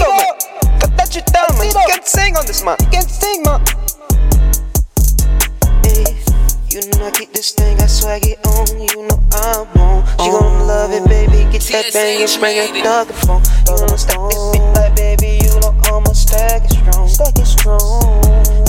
Despacito, man. Got you down, man. You can't sing on this, man. You can't sing, man. Hey, you know I get this thing, I swag it on. You know I'm on. She gon' love it, baby. Get that thing and spring it dog the phone. You know stack this beat like baby. You know I'ma stack it strong. Stack it strong.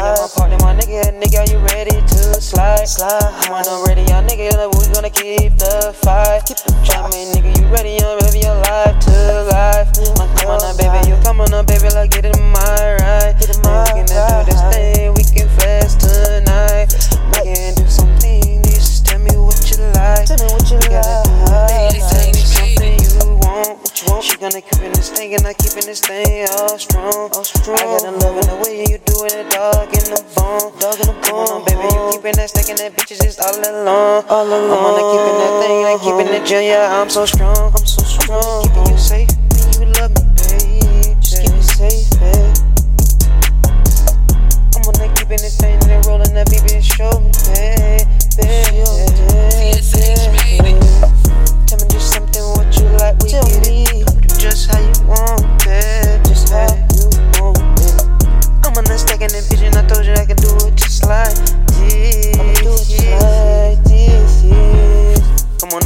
Life. This life. I got my partner, my nigga, nigga, you ready to slide? Slide. On, I'm ready, y'all nigga, we gonna keep the fight. Keep the fight. me, nigga, you ready, I'm ready, your life to life. Come on, now, baby, you come on, now, baby, like get in my right. And I keeping this thing all strong. All strong. I got a love in the way you doing it, dog in the bone. Dog in the bone. On, baby, you keeping that stack and that bitches just all alone. All alone. I'm on keeping that thing and keeping it gel. Yeah, I'm so strong. I'm so strong. Keeping you safe when you love me, babe. Just keep me safe, babe. I'm on that keeping this thing and rolling that baby show me, babe.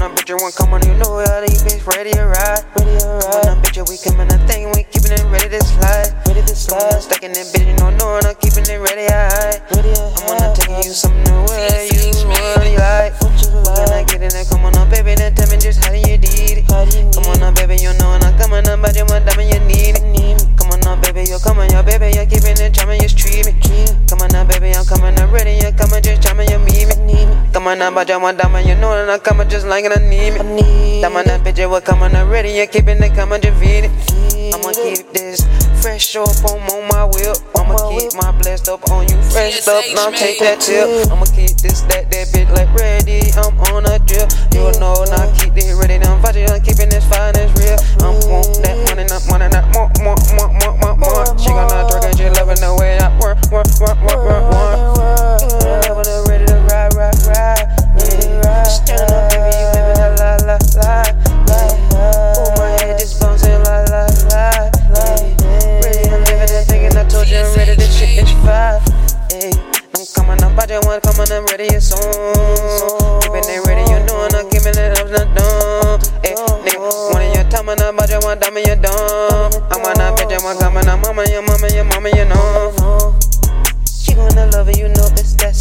On now, bitch, you want come on, you know how to bitch ready to ride. Ready to ride. Come on now, bitch, we coming that thing, we keeping it ready to slide. Ready to slide. Stacking that bitch, you know, no, I'm keeping it ready high. Me. Come on now, but you want that, you know, and I'm coming, just like it, I need me. That man, that bitch, you coming, I'm ready, you're keeping it, coming, just feed it. I'ma keep this fresh up on, on my whip. I'ma keep my blessed up on you, fresh up, now take that tip. I'ma keep this, that, that bitch like ready. I'm on a drip. You know, now keep it ready. I'm one coming, I'm ready, it's on. Keeping it ready, you know, and I'm keeping it up, not done. Eh, hey, nigga, one of your time, and I'm about to one diamond, you done. I'm on that bitch, I'm coming, I'm mama, your mama, your mama, you know. She gonna love it, you know it's that